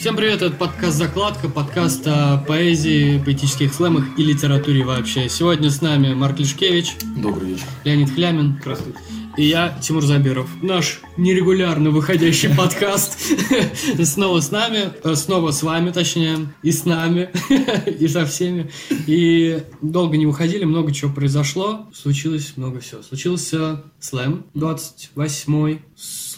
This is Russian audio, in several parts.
Всем привет, это подкаст «Закладка», подкаст о поэзии, поэтических слэмах и литературе вообще. Сегодня с нами Марк Лишкевич, Добрый вечер. Леонид Хлямин Здравствуйте. и я, Тимур Забиров. Наш нерегулярно выходящий подкаст снова с нами, э, снова с вами, точнее, и с нами, и со всеми. И долго не выходили, много чего произошло, случилось много всего. Случился слэм 28-й,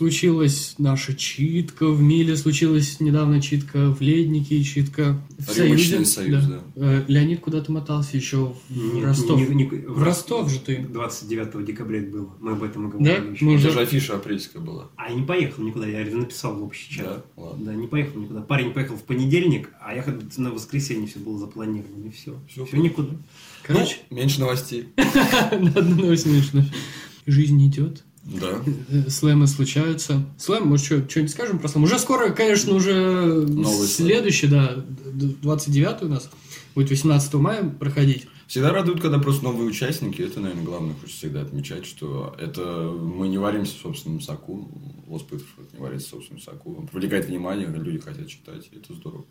случилась наша читка в Миле, случилась недавно читка в Леднике, читка в Рюмочный Союзе. союз, да. Э, Леонид куда-то мотался еще в Нет, Ростов. не- не- В Ростов же ты. 29 декабря это было. Мы об этом и Да? говорили. еще. Мы уже... Даже афиша апрельская была. А я не поехал никуда, я написал в общий чат. Да, ладно. Да, не поехал никуда. Парень поехал в понедельник, а я на воскресенье все было запланировано, и все. Всё. Все, никуда. Короче, Ну, меньше новостей. на одну новость смешно. Жизнь идет, Да. слэмы случаются. Слэм, может, что, что-нибудь скажем про слэм? Уже скоро, конечно, уже Новый слэм. следующий, да, д- 29 у нас, будет 18 мая проходить. Всегда радует, когда просто новые участники. Это, наверное, главное, хочется всегда отмечать, что это мы не варимся в собственном соку. Лос не варится в собственном соку. Он привлекает внимание, люди хотят читать, и это здорово.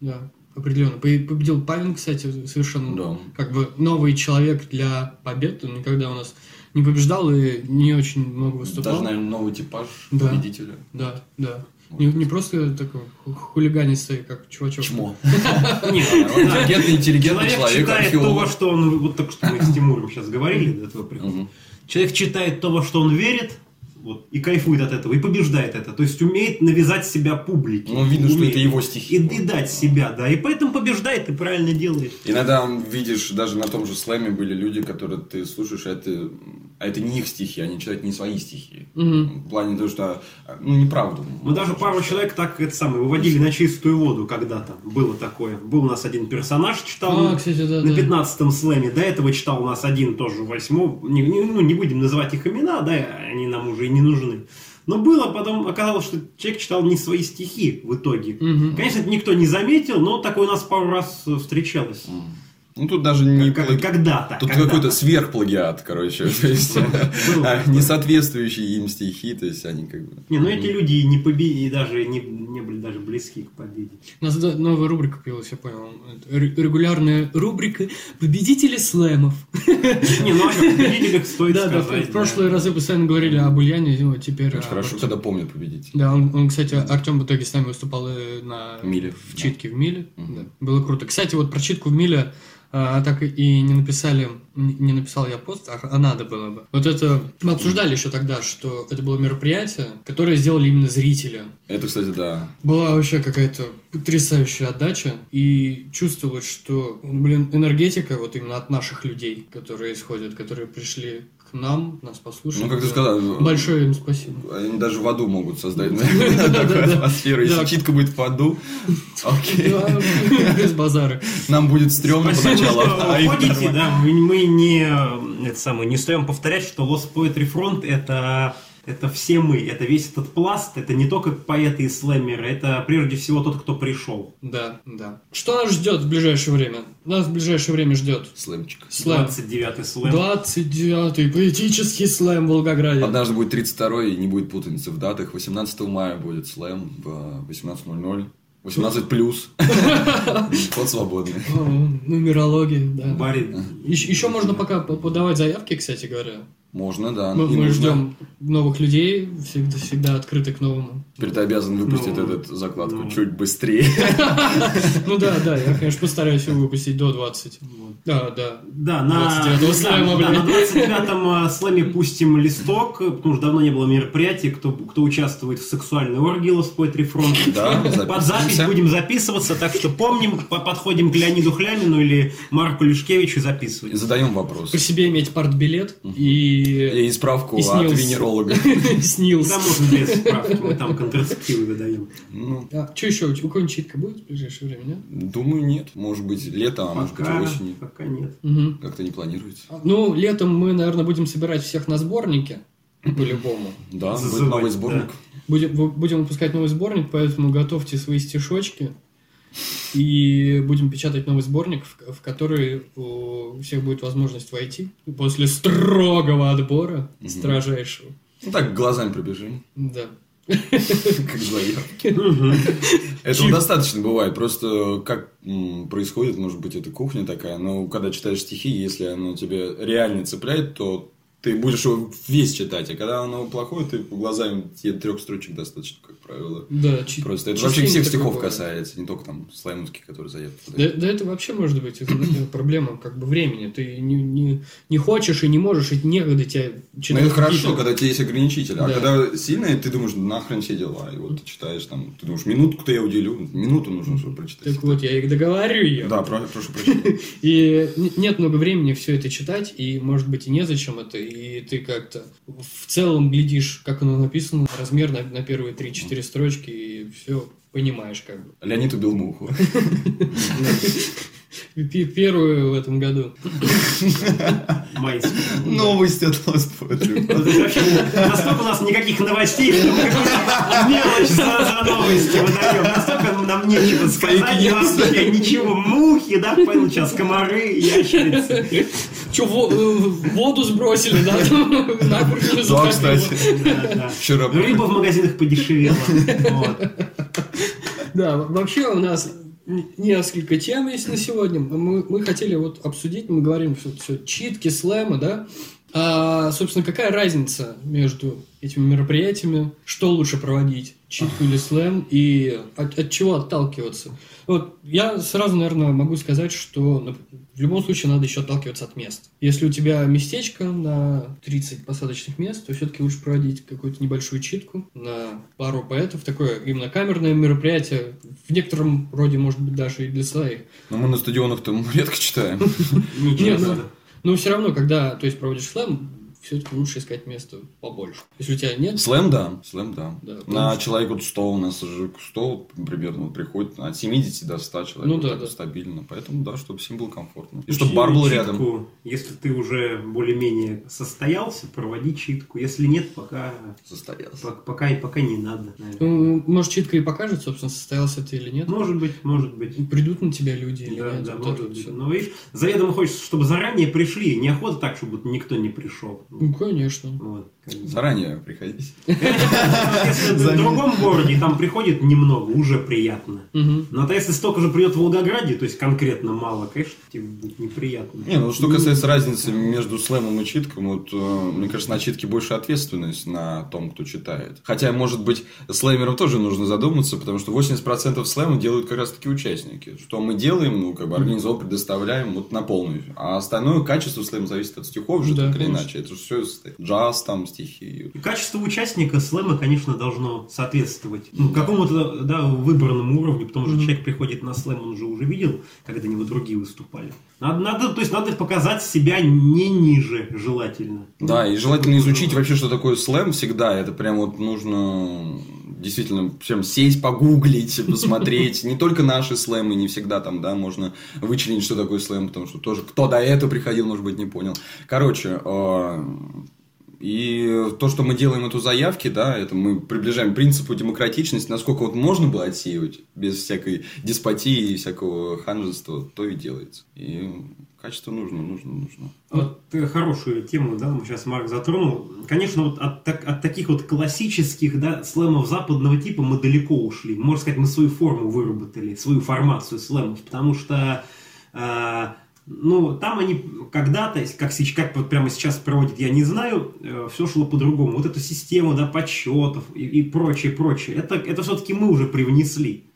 Да, определенно. По- Победил Павин, кстати, совершенно Да. как бы новый человек для побед. Он никогда у нас не побеждал и не очень много выступал. Даже, наверное, новый типаж Да. победителя. Да, да. Не, не просто такой ху- хулиганистый, как чувачок. Чмо. Нет, Интеллигентный, интеллигентный Человек человек, читает то, во что он... Вот так что мы с Тимуром сейчас говорили до этого прихода. Человек читает то, во что он верит, вот, и кайфует от этого, и побеждает это. То есть умеет навязать себя публике. Ну, видно, что Умеет. это его И, стихи. и дать себя, да. И поэтому побеждает и правильно делает. Иногда видишь, даже на том же слэме были люди, которые ты слушаешь, а это, а это не их стихи, они читают не свои стихи. Мгм. В плане того, что, ну, неправду. Мы даже пару человек так это самое выводили на чистую воду когда-то. Было такое. Был у нас один персонаж, читал А, кстати, да, на да. 15-м слэме. До этого читал у нас один тоже в восьмом. Не, не- ну, не будем называть их имена, да, они нам уже и не нужны. Но было, потом оказалось, что человек читал не свои стихи в итоге. Мгм. Конечно, это никто не заметил, но такое у нас пару раз встречалось. Ну, тут даже не... Как- плаги- когда-то. Тут когда-то. какой-то сверхплагиат, короче. То есть, а, не соответствующие им стихи, то есть, они как бы... Не, ну эти люди не победили, и даже не, не были даже близки к победе. У нас новая рубрика появилась, я понял. Регулярная рубрика «Победители слэмов». Не, ну о победителях стоит Да, да, сказать. в прошлые разы постоянно говорили об Ульяне, ну, теперь... Очень хорошо, когда помнят победителя. Да, он, кстати, Артем в итоге с нами выступал э, на... Миле, В читке в Миле. Было круто. Кстати, вот про читку в Миле а, так и не написали, не написал я пост, а, а надо было бы. Вот это мы обсуждали еще тогда, что это было мероприятие, которое сделали именно зрители. Это, кстати, да. Была вообще какая-то потрясающая отдача, и чувствовалось, что, блин, энергетика вот именно от наших людей, которые исходят, которые пришли к нам, нас послушали. Ну, как ты сказал, Большое им спасибо. Они даже в аду могут создать такую атмосферу. Если читка будет в аду, окей. Без базара. Нам будет стрёмно поначалу. а уходите, да, мы, не, это самое, не стоим повторять, что Lost Poetry Front это, это все мы, это весь этот пласт, это не только поэты и слэмеры, это прежде всего тот, кто пришел. Да, да. Что нас ждет в ближайшее время? Нас в ближайшее время ждет Слэмчик. слэм. 29-й слэм. 29-й поэтический слэм в Волгограде. Однажды будет 32-й, и не будет путаницы в датах. 18 мая будет слэм в 18.00. 18 плюс. Вход свободный. Нумерология, да. Барри. Еще, можно пока по- подавать заявки, кстати говоря. Можно, да. Мы, мы ждем новых людей, всегда, всегда открыты к новому. Теперь ты обязан выпустить Ну, этот закладку ну. чуть быстрее. Ну да, да, я, конечно, постараюсь его выпустить до 20. Да, да. Да, на, 29-го да, слэма, да, блин. на 29-м э, слэме пустим листок, потому что давно не было мероприятия, кто, кто участвует в сексуальной оргии Lost Poetry Front. Да, Под запись будем записываться, так что помним, по- подходим к Леониду Хлямину или Марку Лешкевичу и записываем. задаем вопрос. По себе иметь партбилет и... И справку от венеролога. снился. Да, можно без справки, мы там контрацептивы выдаем. Ну, А, что еще? У кого-нибудь читка будет в ближайшее время, нет? думаю, нет. Может быть, летом, а может быть, Пока, осенью. пока нет. Мгм. Как-то не планируется. Ну, летом мы, наверное, будем собирать всех на сборнике, по-любому. Да, будет новый да. сборник. Будем, бу- будем выпускать новый сборник, поэтому готовьте свои стишочки. И будем печатать новый сборник, в, в который у всех будет возможность войти после строгого отбора, Мгм. строжайшего. Ну так, глазами пробежим. Да. Как заявки. Этого достаточно бывает. Просто как происходит, может быть, это кухня такая. Но когда читаешь стихи, если оно тебе реально цепляет, то ты будешь его весь читать. А когда оно плохое, ты по глазам тебе трех строчек достаточно, как правило. Да, чи- Просто это вообще всех стихов бывает. касается, не только там слаймутки, которые заявки Да, да это вообще может быть это, наверное, проблема как бы времени. Ты не, не, не хочешь и не можешь, и некогда тебе читать. это хорошо, когда у тебя есть ограничитель. А Да. когда сильное, ты думаешь, «Ну, нахрен все дела. И вот ты читаешь там, ты думаешь, минутку-то я уделю, минуту нужно, чтобы прочитать. Так вот, я их договорю ее. Да, про- прошу прощения. И нет много времени все это читать, и, может быть, и незачем это, и ты как-то в целом глядишь, как оно написано, размер на, на первые 3-4 строчки, и все понимаешь как бы. Леонид убил муху. Первую в этом году. Новости от вообще Настолько у нас никаких новостей, что мы мелочь за, за новости выдаем. Настолько нам нечего сказать. Вообще ничего. Мухи, да, понял, сейчас комары, ящерицы. Че, воду сбросили, да? Да, кстати. Вчера Рыба в магазинах подешевела. Да, вообще у нас несколько тем есть на сегодня. Мы, мы хотели вот обсудить, мы говорим все, все читки, слэмы, да? А, собственно, какая разница между этими мероприятиями? Что лучше проводить? Читку или слэм? И от, от чего отталкиваться? Вот я сразу, наверное, могу сказать, что ну, в любом случае надо еще отталкиваться от мест. Если у тебя местечко на 30 посадочных мест, то все-таки лучше проводить какую-то небольшую читку на пару поэтов. Такое именно камерное мероприятие. В некотором роде, может быть, даже и для своих. Но мы на стадионах-то редко читаем. Ничего Нет, ну, себе. Но все равно, когда то есть, проводишь слэм, все-таки лучше искать место побольше. Если у тебя нет, Слэм, да. Слэм, да. Да, На потому что- человек вот 100 у нас же 100 примерно приходит от 70 до 100 человек. Ну да, да. Стабильно. Поэтому, да, чтобы всем было комфортно. И Учи чтобы бар был читку. рядом. Если ты уже более-менее состоялся, проводи читку. Если нет, пока, Состоялся. пока, пока, пока не надо. наверное. ну, может, читка и покажет, собственно, состоялся ты или нет. Может быть, может быть. Придут на тебя люди или Да, нет. да, вот может быть. Но видишь, заведомо хочется, чтобы заранее пришли. Неохота так, чтобы никто не пришел. Ну, конечно. Вот. Заранее приходите. В другом городе там приходит немного, уже приятно. Но то если столько же придет в Волгограде, то есть конкретно мало, конечно, тебе будет неприятно. Не, ну что касается разницы между слэмом и читком, вот э, мне кажется, на читке больше ответственность на том, кто читает. Хотя, может быть, слэмерам тоже нужно задуматься, потому что 80% слэма делают как раз таки участники. Что мы делаем, ну, как бы организовываем, предоставляем вот на полную. А остальное качество слэма зависит от стихов же, так или иначе. Это же все джаз, там, стихи. И качество участника слэма, конечно, должно соответствовать ну, какому-то да, выбранному уровню, потому что Мгм. человек приходит на слэм, он же уже видел, когда него другие выступали. Надо, надо, то есть надо показать себя не ниже, желательно. Да, и желательно изучить вообще, что такое слэм всегда. Это прям вот нужно действительно прям сесть, погуглить, посмотреть. Не только наши слэмы, не всегда там, да, можно вычленить, что такое слэм, потому что тоже кто до этого приходил, может быть, не понял. Короче, э, и то, что мы делаем эту заявки, да, это мы приближаем принципу демократичности, насколько вот можно было отсеивать без всякой деспотии и всякого ханжества, то и делается. И качество нужно, нужно, нужно. Вот хорошую тему, да, мы сейчас Марк затронул. Конечно, вот от, так- от таких вот классических, да, слэмов западного типа мы далеко ушли. Можно сказать, мы свою форму выработали, свою формацию слэмов, потому что э, ну, там они когда-то, как, как вот прямо сейчас проводят, я не знаю, все шло по-другому. Вот эту систему, да, подсчетов и, и прочее, прочее, это, это все-таки мы уже привнесли.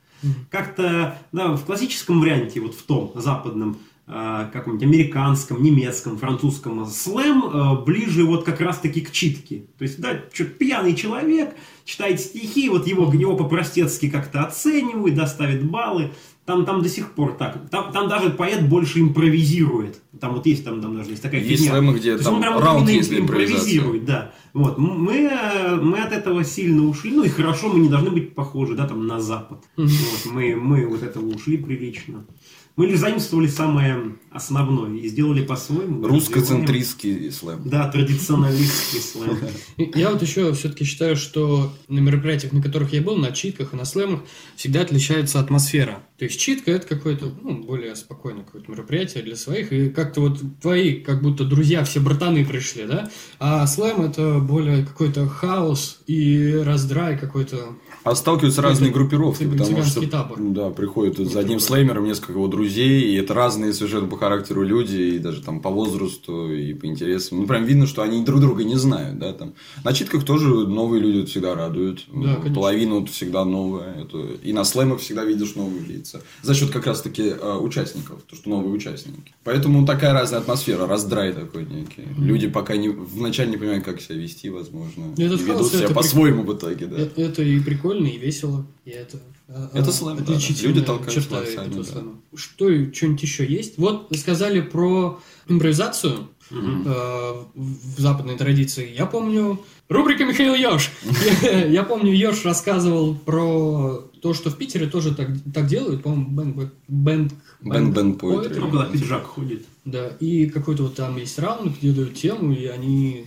Как-то, да, в классическом варианте, вот в том западном, э, каком-нибудь американском, немецком, французском, слэм э, ближе вот как раз-таки к читке. То есть, да, чё, пьяный человек читает стихи, вот его, его по-простецки как-то оценивают, да, ставят баллы. Там, там до сих пор так. Там, там даже поэт больше импровизирует. Там вот есть, там, там даже есть такая Есть фигня. слэмы, где То там прям раунд есть импровизирует, да. Вот. Мы, э, мы от этого сильно ушли. Ну и хорошо, мы не должны быть похожи, да, там, на Запад. Вот. Мы, мы вот этого ушли прилично. Мы лишь заимствовали самое основное и сделали по-своему. Русско-центристский слэм. Да, традиционалистский слэм. Я вот еще все-таки считаю, что на мероприятиях, на которых я был, на читках и на слэмах, всегда отличается атмосфера. То есть читка это какое-то ну, более спокойное какое-то мероприятие для своих, и как-то вот твои, как будто друзья, все братаны пришли, да? А слэм это более какой-то хаос и раздрай какой-то. А сталкиваются разные группировки, потому что табор. да, приходят за одним слеймером несколько его друзей, и это разные совершенно по характеру люди, и даже там по возрасту, и по интересам. Ну, прям видно, что они друг друга не знают, да, там. На читках тоже новые люди всегда радуют. Да, Ну, конечно. Половина вот всегда новая. Это... И на слэмах всегда видишь новые лица. За счет как раз-таки э, участников, то, что новые участники. Поэтому такая разная атмосфера, раздрай такой некий. Люди пока не, вначале не понимают, как себя вести, возможно. И этот и ведут себя это по-своему в итоге, да. Э- Это и прикольно, и весело, и это... а, Это а, слэм, да, да. отличительная Люди черта локтями, этого да. слэма. Что что-нибудь еще есть? Вот сказали про импровизацию Мгм. э, в западной традиции. Я помню рубрика Михаил Ёж. Я- помню, Ёж рассказывал про то, что в Питере тоже так, так делают, по-моему, бэнк- бэнк- Бэнк- поэтри. Ну, когда пиджак ходит. Да, и какой-то вот там есть раунд, где дают тему, и они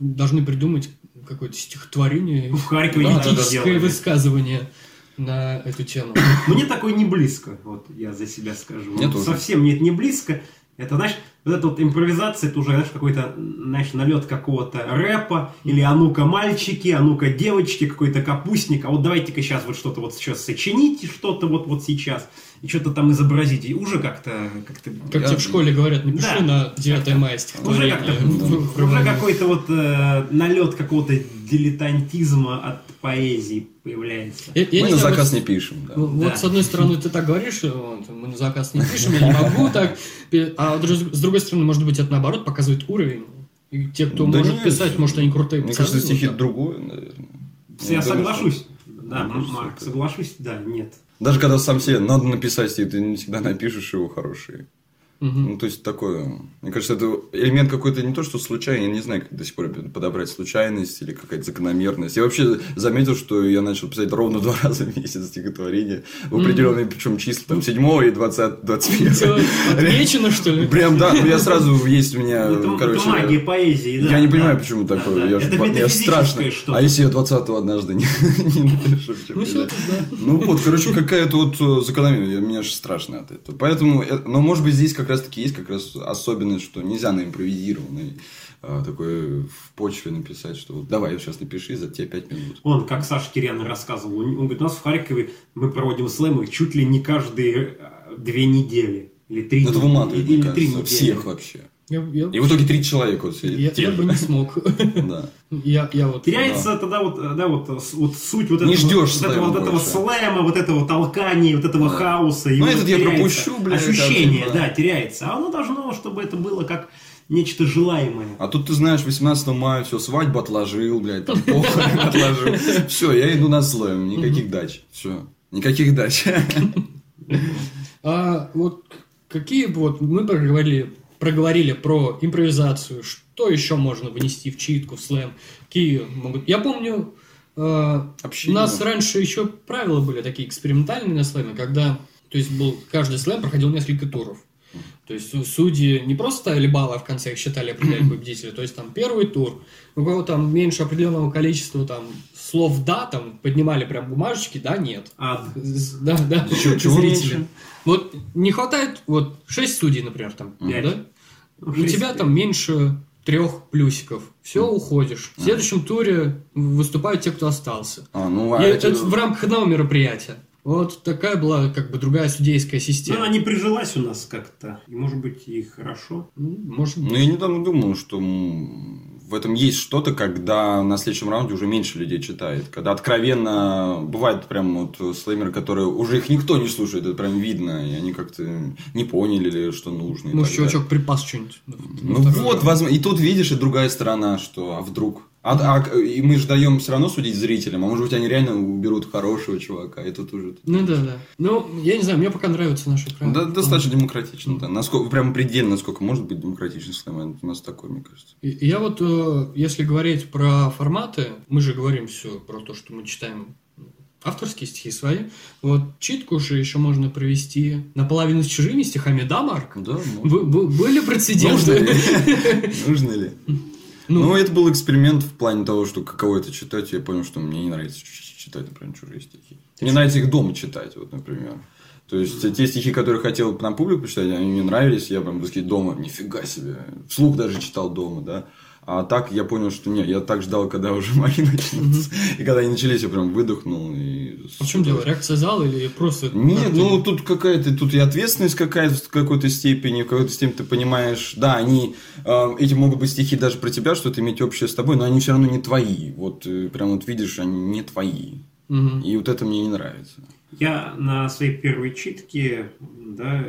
должны придумать какое-то стихотворение, В Харькове делали. высказывание на эту тему. Мне такое не близко, вот я за себя скажу. Мне Вот тоже. Совсем мне это не близко. Это, знаешь, вот эта вот импровизация, это уже, знаешь, какой-то, знаешь, налет какого-то рэпа, или а ну-ка мальчики, а ну-ка девочки, какой-то капустник, а вот давайте-ка сейчас вот что-то вот сейчас сочините, что-то вот, вот сейчас, и что-то там изобразите. И уже как-то... как-то Как тебе в школе говорят, напиши Да. на 9 мая уже стихотворение. как-то в- в- уже какой-то вот э, налет какого-то дилетантизма от поэзии появляется. Я- я Мы на заказ не пишем, да. Вот Да. с одной стороны ты так говоришь, вот, мы на заказ не пишем, я не могу так, а с другой стороны, может быть, это наоборот показывает уровень. И те, кто Да может нет, писать, может, они крутые Мне кажется, стихи вот другое, наверное. Я думаю, соглашусь. Да, Марк, это- соглашусь, да, нет. Даже когда сам себе надо написать стих, ты не всегда напишешь его хороший. Мгм. Ну, то есть, такое... Мне кажется, это элемент какой-то не то, что случайный, я не знаю, как до сих пор подобрать случайность или какая-то закономерность. Я вообще заметил, что я начал писать ровно два раза в месяц стихотворение. В определенные, причем числа, там, 7 и 20, 21. Всё отмечено, что ли? Прям, да, ну, я сразу есть у меня, короче... это магия поэзии, да. я не понимаю, почему такое. Я, страшно. А если я 20 однажды не, напишу? Ну. Ну вот, короче, какая-то вот э, закономерность. Мне аж страшно от этого. Поэтому, э, но может быть здесь как раз таки есть как раз особенность, что нельзя на импровизированной э, такой в почве написать, что вот давай сейчас напиши за те 5 минут. Он, как Саша Кирян рассказывал, он говорит, у нас в Харькове мы проводим слэмы чуть ли не каждые э, две недели. Или три Это недели, выматывает, или мне три кажется, недели. всех вообще. Я, я- И в итоге три человека вот сидит. я- я бы не смог. Да. Я, я вот... Теряется тогда вот, да, вот, вот суть вот Не этого, ждешь вот этого, слэма вот этого слэма, вот этого толкания, вот этого хаоса. и Ну, этот я пропущу, блядь, Ощущение, там, типа. да, теряется. А оно должно, чтобы это было как нечто желаемое. А тут ты знаешь, 18 мая все, свадьбу отложил, блядь, там похороны отложил. Все, я иду на слэм, никаких дач. Все, никаких дач. А вот какие бы вот мы проговорили, проговорили про импровизацию, что еще можно внести в читку, в слэм? Какие могут... Я помню, э, у Общение. нас раньше еще правила были такие экспериментальные на слэме, когда то есть был каждый слэм проходил несколько туров. То есть у- судьи не просто ставили баллы, а в конце их считали определяли победителя. То есть там первый тур, у кого там меньше определенного количества там слов да, там поднимали прям бумажечки, да, нет. З- Да, да, Чего- чего зрители. Вот не хватает, вот 6 судей, например, там, Пять. да? Ну, У шесть- тебя там меньше трех плюсиков. Все, уходишь. В следующем туре выступают те, кто остался. А, ну, И а это эти- в рамках одного мероприятия. Вот такая была как бы другая судейская Ну, система. она не прижилась у нас как-то. И, может быть, и хорошо. Ну, Может быть. Ну, я недавно думал, что в этом есть что-то, когда на следующем раунде уже меньше людей читает. Когда откровенно бывает прям вот слеймеры, которые уже их никто не слушает, это прям видно, и они как-то не поняли, ли, что нужно. Может, далее. чувачок припас что-нибудь. Ну вот, возможно. И тут видишь, и другая сторона, что а вдруг. А, а- и мы же даем все равно судить зрителям, а может быть, они реально уберут хорошего чувака, и тут уже. Ну да, да. Ну, я не знаю, мне пока нравятся наши правила. Да, достаточно демократично, да. Насколько, прям предельно, насколько может быть демократичный слэм, у нас такой, мне кажется. И- Я вот, э, если говорить про форматы, мы же говорим все про то, что мы читаем авторские стихи свои. Вот читку же еще можно провести наполовину с чужими стихами, да, Марк? Да, б- были Нужно прецеденты? ли? Нужно ли? Ну, Ну, это был эксперимент в плане того, что каково это читать. Я понял, что мне не нравится читать, например, чужие стихи. Мне нравится их дома читать, вот, например. То есть, те стихи, которые хотел на публику почитать, они мне нравились, я прям дома, нифига себе. Вслух даже читал дома, да. А так я понял, что нет, я так ждал, когда уже мои начнутся. И когда они начались, я прям выдохнул. И... а в чем дело? Реакция зала или просто... Нет, как-то- ну тут какая-то, тут и ответственность какая-то в какой-то степени, в какой-то степени ты понимаешь, да, они, э, эти могут быть стихи даже про тебя, что-то иметь общее с тобой, но они все равно не твои. Вот э, прям вот видишь, они не твои. И вот это мне не нравится. Я на своей первой читке, да,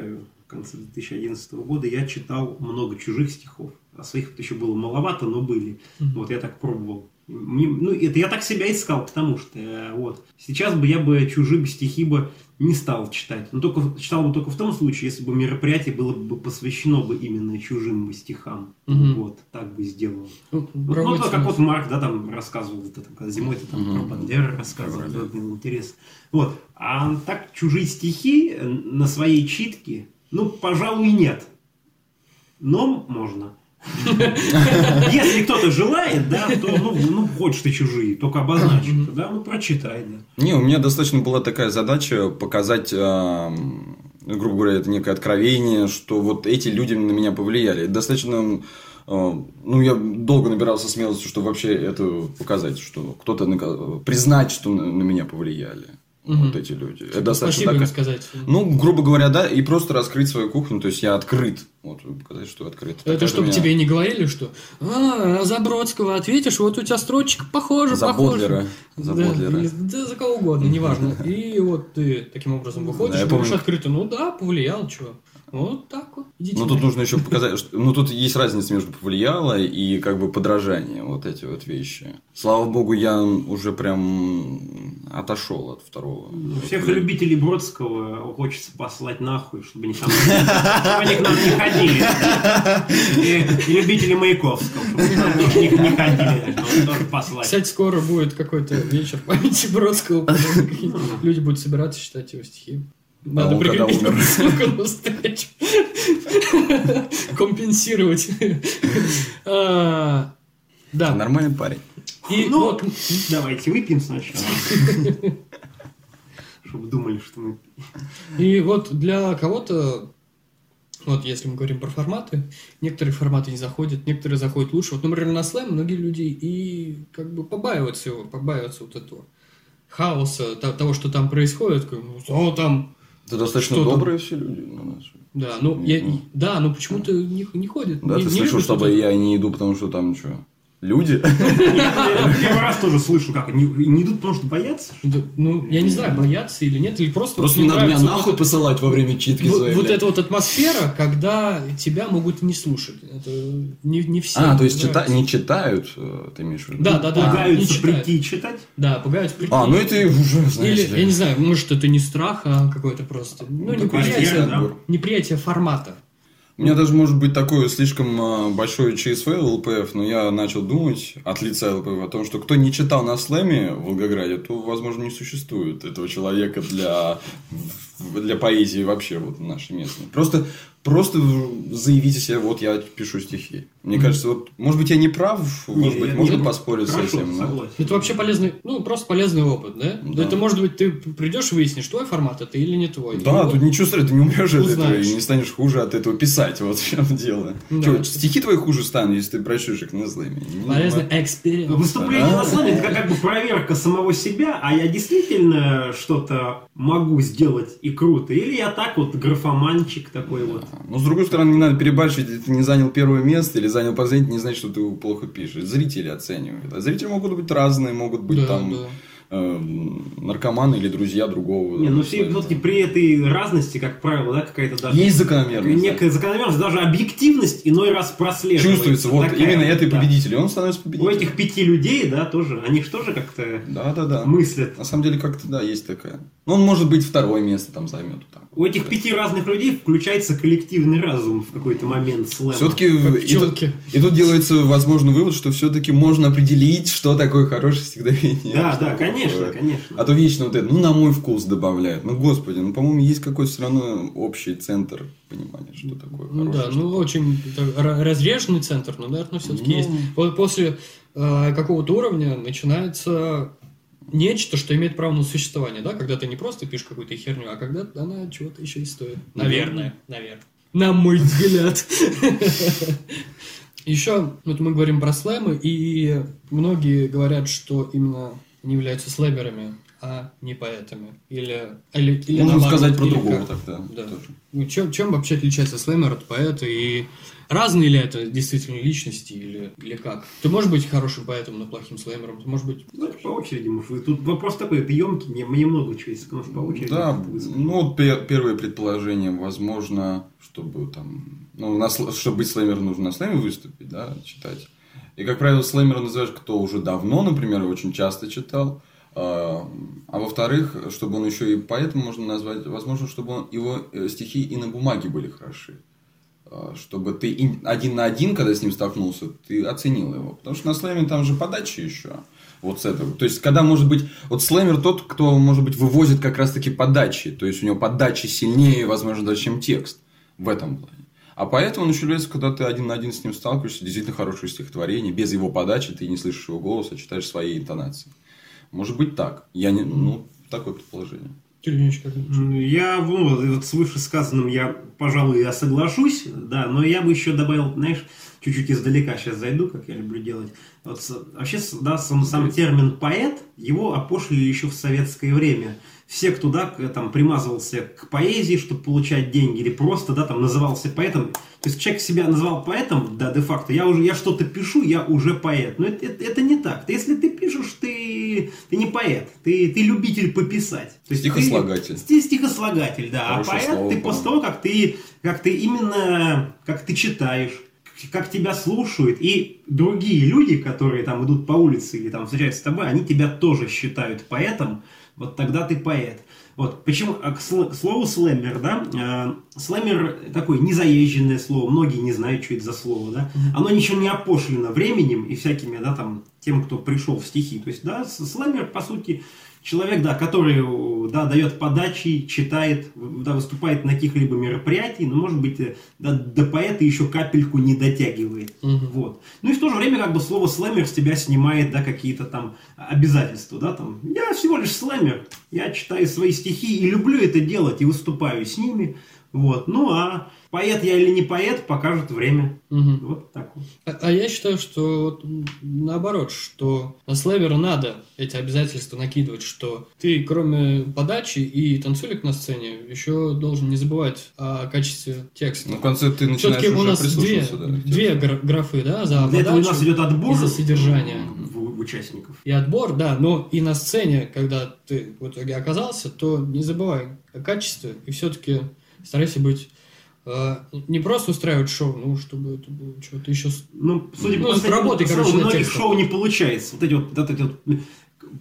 в конце 2011 года, я читал много чужих стихов. А своих еще было маловато, но были. Вот я так пробовал. Мне- ну, это я так себя искал, потому что э, вот сейчас бы я бы чужие стихи бы не стал читать. Но только читал бы только в том случае, если бы мероприятие было бы посвящено бы именно чужим бы стихам. Мгм. Вот, так бы сделал. Ну, Ну, проводится ну, как у вот. Марк, да, там рассказывал, вот это, когда зимой ты там Мгм. про Бандеры рассказывал, это было интересно. Вот. А так чужие стихи на своей читке, ну, пожалуй, нет. Но можно. Если кто-то желает, да, то, ну, ну, хочешь ты чужие, только обозначь да, ну, прочитай, да. Не, у меня достаточно была такая задача показать, э, ну, грубо говоря, это некое откровение, что вот эти люди на меня повлияли. Достаточно, э, ну, я долго набирался смелости, чтобы вообще это показать, что кто-то на- признать, что на меня повлияли. Мгм. Вот эти люди. Это достаточно Спасибо такая- сказать. Ну, грубо говоря, да, и просто раскрыть свою кухню, то есть я открыт. Вот, показать, что открыт. Это Такая чтобы меня- тебе не говорили, что а, за Бродского ответишь, вот у тебя строчек похоже, За похоже. Бодлера. За да, Бодлера. да, за кого угодно, неважно. И вот ты таким образом выходишь, Да, говоришь открыто, ну да, повлиял, чего. Вот так вот. Идите. Ну, тут нужно еще показать, что, ну, тут есть разница между повлияло и как бы подражание, вот эти вот вещи. Слава богу, я уже прям отошел от второго. Ну, Всех любителей Бродского хочется послать нахуй, чтобы они там чтобы они к нам не ходили. И, любители Маяковского, чтобы они к не, ходили. тоже послать. Кстати, скоро будет какой-то вечер памяти Бродского, люди будут собираться читать его стихи. Надо он когда прикрепить умер? ссылку на встречу. Компенсировать. А, Да. Нормальный парень. И Ну, вот Давайте выпьем сначала. Чтобы думали, что мы... И вот для кого-то, вот если мы говорим про форматы, некоторые форматы не заходят, некоторые заходят лучше. Вот, например, на слэм многие люди и как бы побаиваются его, побаиваются вот этого хаоса, то- того, что там происходит. как бы, О, там, Это достаточно Что там? добрые все люди у нас. да, ну, я, да, но почему-то не, не ходят. Да, не, ты не слышал, чтобы я не иду, потому что там что? Люди? Я первый раз тоже слышу, как они не идут, потому что боятся. Ну, я не знаю, боятся или нет, или просто... Просто не надо меня нахуй посылать во время читки Вот, своей. вот блядь. эта вот атмосфера, когда тебя могут не слушать. Это не, не все. А, то есть не читают, э, ты имеешь в виду? Да, да, да. Пугаются прийти читать. Да, пугают прийти. А, ну это и уже, знаешь Или, ли. я не знаю, может, это не страх, а какой-то просто... Ну, неприятие формата. У меня даже может быть такое слишком а, большое ЧСВ ЛПФ, но я начал думать от лица ЛПФ о том, что кто не читал на слэме в Волгограде, то, возможно, не существует этого человека для, для поэзии вообще вот нашей местной. Просто, просто заявите себе, вот я пишу стихи. Мне кажется, вот, может быть, я не прав, может Не, быть, я- можно поспорить Хорошо, с этим. но-. Это вообще полезный, ну, просто полезный опыт, да? Да. Это может быть, ты придешь и выяснишь, твой формат это или не твой. Да, И вот тут ничего страшного, ты не умрешь от этого и не станешь хуже от этого писать. Вот в чем дело. Да. Чё, стихи твои хуже станут, если ты прочтешь их на слэме. Не Полезный эксперимент. Выступление на слэме это как бы проверка самого себя, а я действительно что-то могу сделать и круто, или я так вот графоманчик такой вот. Но с другой стороны, не надо перебарщивать, если ты не занял первое место или занял последнее, не значит, что ты плохо пишешь. Зрители оценивают. А зрители могут быть разные, могут быть Да, там да. э, наркоманы или друзья другого. Не, ну слэма. все все-таки при этой разности, как правило, да, какая-то даже Есть закономерность. некая закономерность, даже объективность иной раз прослеживается. Чувствуется, вот Такая именно это и да. победитель. И он становится У победителем. этих пяти людей, да, тоже, они же тоже как-то Да, да, да. мыслят. На самом деле, как-то, да, есть такая. Ну, он, может быть, второе место там займет. Так. У этих пяти разных людей включается коллективный разум в какой-то момент слэма. Все-таки и тут, и тут делается возможный вывод, что все-таки можно определить, что такое хорошее стихотворение. Да, да, конечно, такое. конечно. А то вечно вот это, ну, на мой вкус добавляют. Ну, господи, ну, по-моему, есть какой-то все равно общий центр понимания, что такое Ну да, ну очень разреженный центр, но, наверное, все-таки Ну. есть. Вот после э, какого-то уровня начинается нечто, что имеет право на существование, да, когда ты не просто пишешь какую-то херню, а когда она чего-то еще и стоит. Наверное, наверное. На мой взгляд. Еще, вот мы говорим про слэмы, и многие говорят, что именно они являются слэмерами, а не поэтами. Или, или, или Можно наоборот, сказать про или другого как. тогда. Да. тоже. Ну, чем, чем вообще отличается слэмер от поэта? И разные ли это действительно личности или, или как? Ты можешь быть хорошим поэтом, но плохим слэмером? Ты можешь быть... Ну, по очереди, может, тут вопрос такой, это емкий, мне, мне много чего есть, может, по очереди. Да, ну, вот первое предположение, возможно, чтобы там, ну, на чтобы быть слэмером, нужно на слэме выступить, да, читать. И, как правило, слэмера называешь, кто уже давно, например, очень часто читал. А а во-вторых, чтобы он еще и поэтом можно назвать, возможно, чтобы он, его э, стихи и на бумаге были хороши. А, Чтобы ты один на один, когда с ним столкнулся, ты оценил его. Потому что на слэме там же подача еще. Вот с этого. То есть, когда может быть... Вот слэмер тот, кто, может быть, вывозит как раз-таки подачи. То есть, у него подачи сильнее, возможно, даже, чем текст. В этом плане. А поэтому он еще является, когда ты один на один с ним сталкиваешься, действительно хорошее стихотворение. Без его подачи ты не слышишь его голоса, читаешь свои интонации. Может быть так. Я не... Ну, такое предположение. М, Я, ну, вот с вышесказанным я, пожалуй, я соглашусь, да, но я бы еще добавил, знаешь, чуть-чуть издалека сейчас зайду, как я люблю делать. Вот, вообще, да, сам, сам термин поэт, его опошлили еще в советское время. Все, кто, да, там, примазывался к поэзии, чтобы получать деньги, или просто, да, там, назывался поэтом. То есть, человек себя называл поэтом, да, де-факто, я уже, я что-то пишу, я уже поэт. Но это, это, это не так. Ты, если ты пишешь, ты, ты не поэт, ты, ты любитель пописать. То есть ты- Стихослагатель. Сти- Стихослагатель, да. Хорошее а поэт слово, ты после того, как ты, как ты именно, как ты читаешь, как тебя слушают, и другие люди, которые там идут по улице или там встречаются с тобой, они тебя тоже считают поэтом, вот тогда ты поэт. Вот, почему, а к, сл- к слову слэмер, да, э, слэмер такое незаезженное слово, многие не знают, что это за слово, да, оно ничего не опошлено временем и всякими, да, там, тем, кто пришел в стихи, то есть, да, слэмер, по сути, человек, да, который, да, дает подачи, читает, да, выступает на каких-либо мероприятиях, но, может быть, э, да, до поэта еще капельку не дотягивает. Мгм. Вот. Ну и в то же время, как бы, слово слэмер с тебя снимает, да, какие-то там обязательства, да, там. Я всего лишь слэмер, я читаю свои стихи и люблю это делать, и выступаю с ними, вот. Ну, а поэт я или не поэт, покажет время. Мгм. Вот так вот. А, а я считаю, что вот, наоборот, что на слэвера надо эти обязательства накидывать, что ты кроме подачи и танцулик на сцене еще должен не забывать о качестве текста. Ну, в конце ты начинаешь Все-таки у уже нас две, да, две графы, да, за Для этого у нас подачу идет отбор и за содержание. в- в участников. И отбор, да, но и на сцене, когда ты в итоге оказался, то не забывай о качестве и все-таки старайся быть э, не просто устраивать шоу, ну, чтобы это было что-то еще... Ну, судя Ну, по с работой, короче, многих текстом. шоу не получается. Вот эти вот, вот эти вот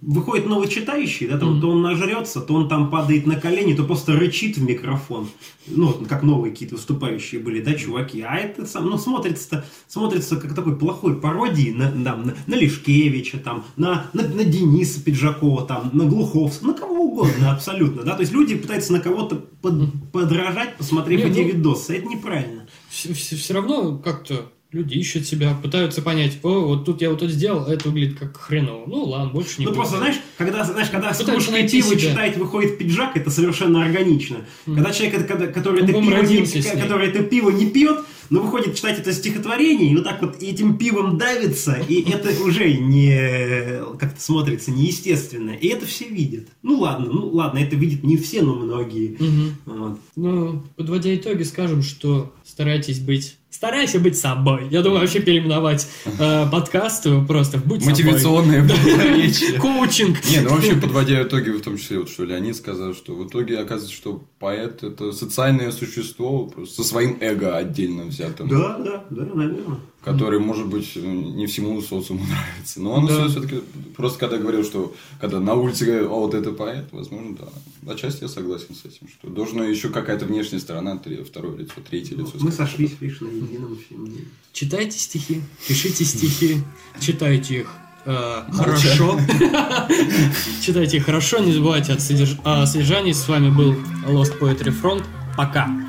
выходит новый читающий, да, там, Мгм. то он нажрется, то он там падает на колени, то просто рычит в микрофон. Ну, как новые какие-то выступающие были, да, чуваки. А это сам, ну, смотрится смотрится как такой плохой пародии на, на, на, на Лешкевича, там, на, на, на Дениса Пиджакова, там, на Глуховского, на кого угодно абсолютно, да. То есть люди пытаются на кого-то под- подражать, посмотрев Не, эти ну- видосы. Это неправильно. Все, равно как-то люди ищут себя, пытаются понять, о, вот тут я вот это сделал, а это выглядит как хреново. Ну, ладно, больше не Ну просто, знаешь, когда, знаешь, когда с кружкой пива читает, выходит пиджак, это совершенно органично. Когда человек, когда- который, это пиво не, который это пиво не пьет, но выходит читать это стихотворение, и вот так вот этим пивом давится, и это уже не как-то смотрится неестественно. И это все видят. Ну ладно, ну ладно, это видят не все, но многие. Мгм. Вот. Ну, подводя итоги, скажем, что старайтесь быть... Старайся быть собой. Я думаю, вообще переименовать э, подкаст э, просто в «Будь Мотивационное собой». Коучинг. Не, ну вообще, подводя итоги, в том числе, вот что Леонид сказал, что в итоге оказывается, что поэт – это социальное существо со своим эго отдельно взятым. Да, да, да, наверное. Который, может быть, э, не всему социуму нравится. Но он да. все-таки, просто когда говорил, что когда на улице говорят, о, «А, вот это поэт, возможно, да. Отчасти я согласен с этим, что должна еще какая-то внешняя сторона, второе лицо, третье ну, лицо. Мы сошлись, видишь, на мне научи. Читайте стихи, пишите стихи, читайте их э, хорошо. Читайте их хорошо, не забывайте о содержании. С вами был Lost Poetry Front. Пока.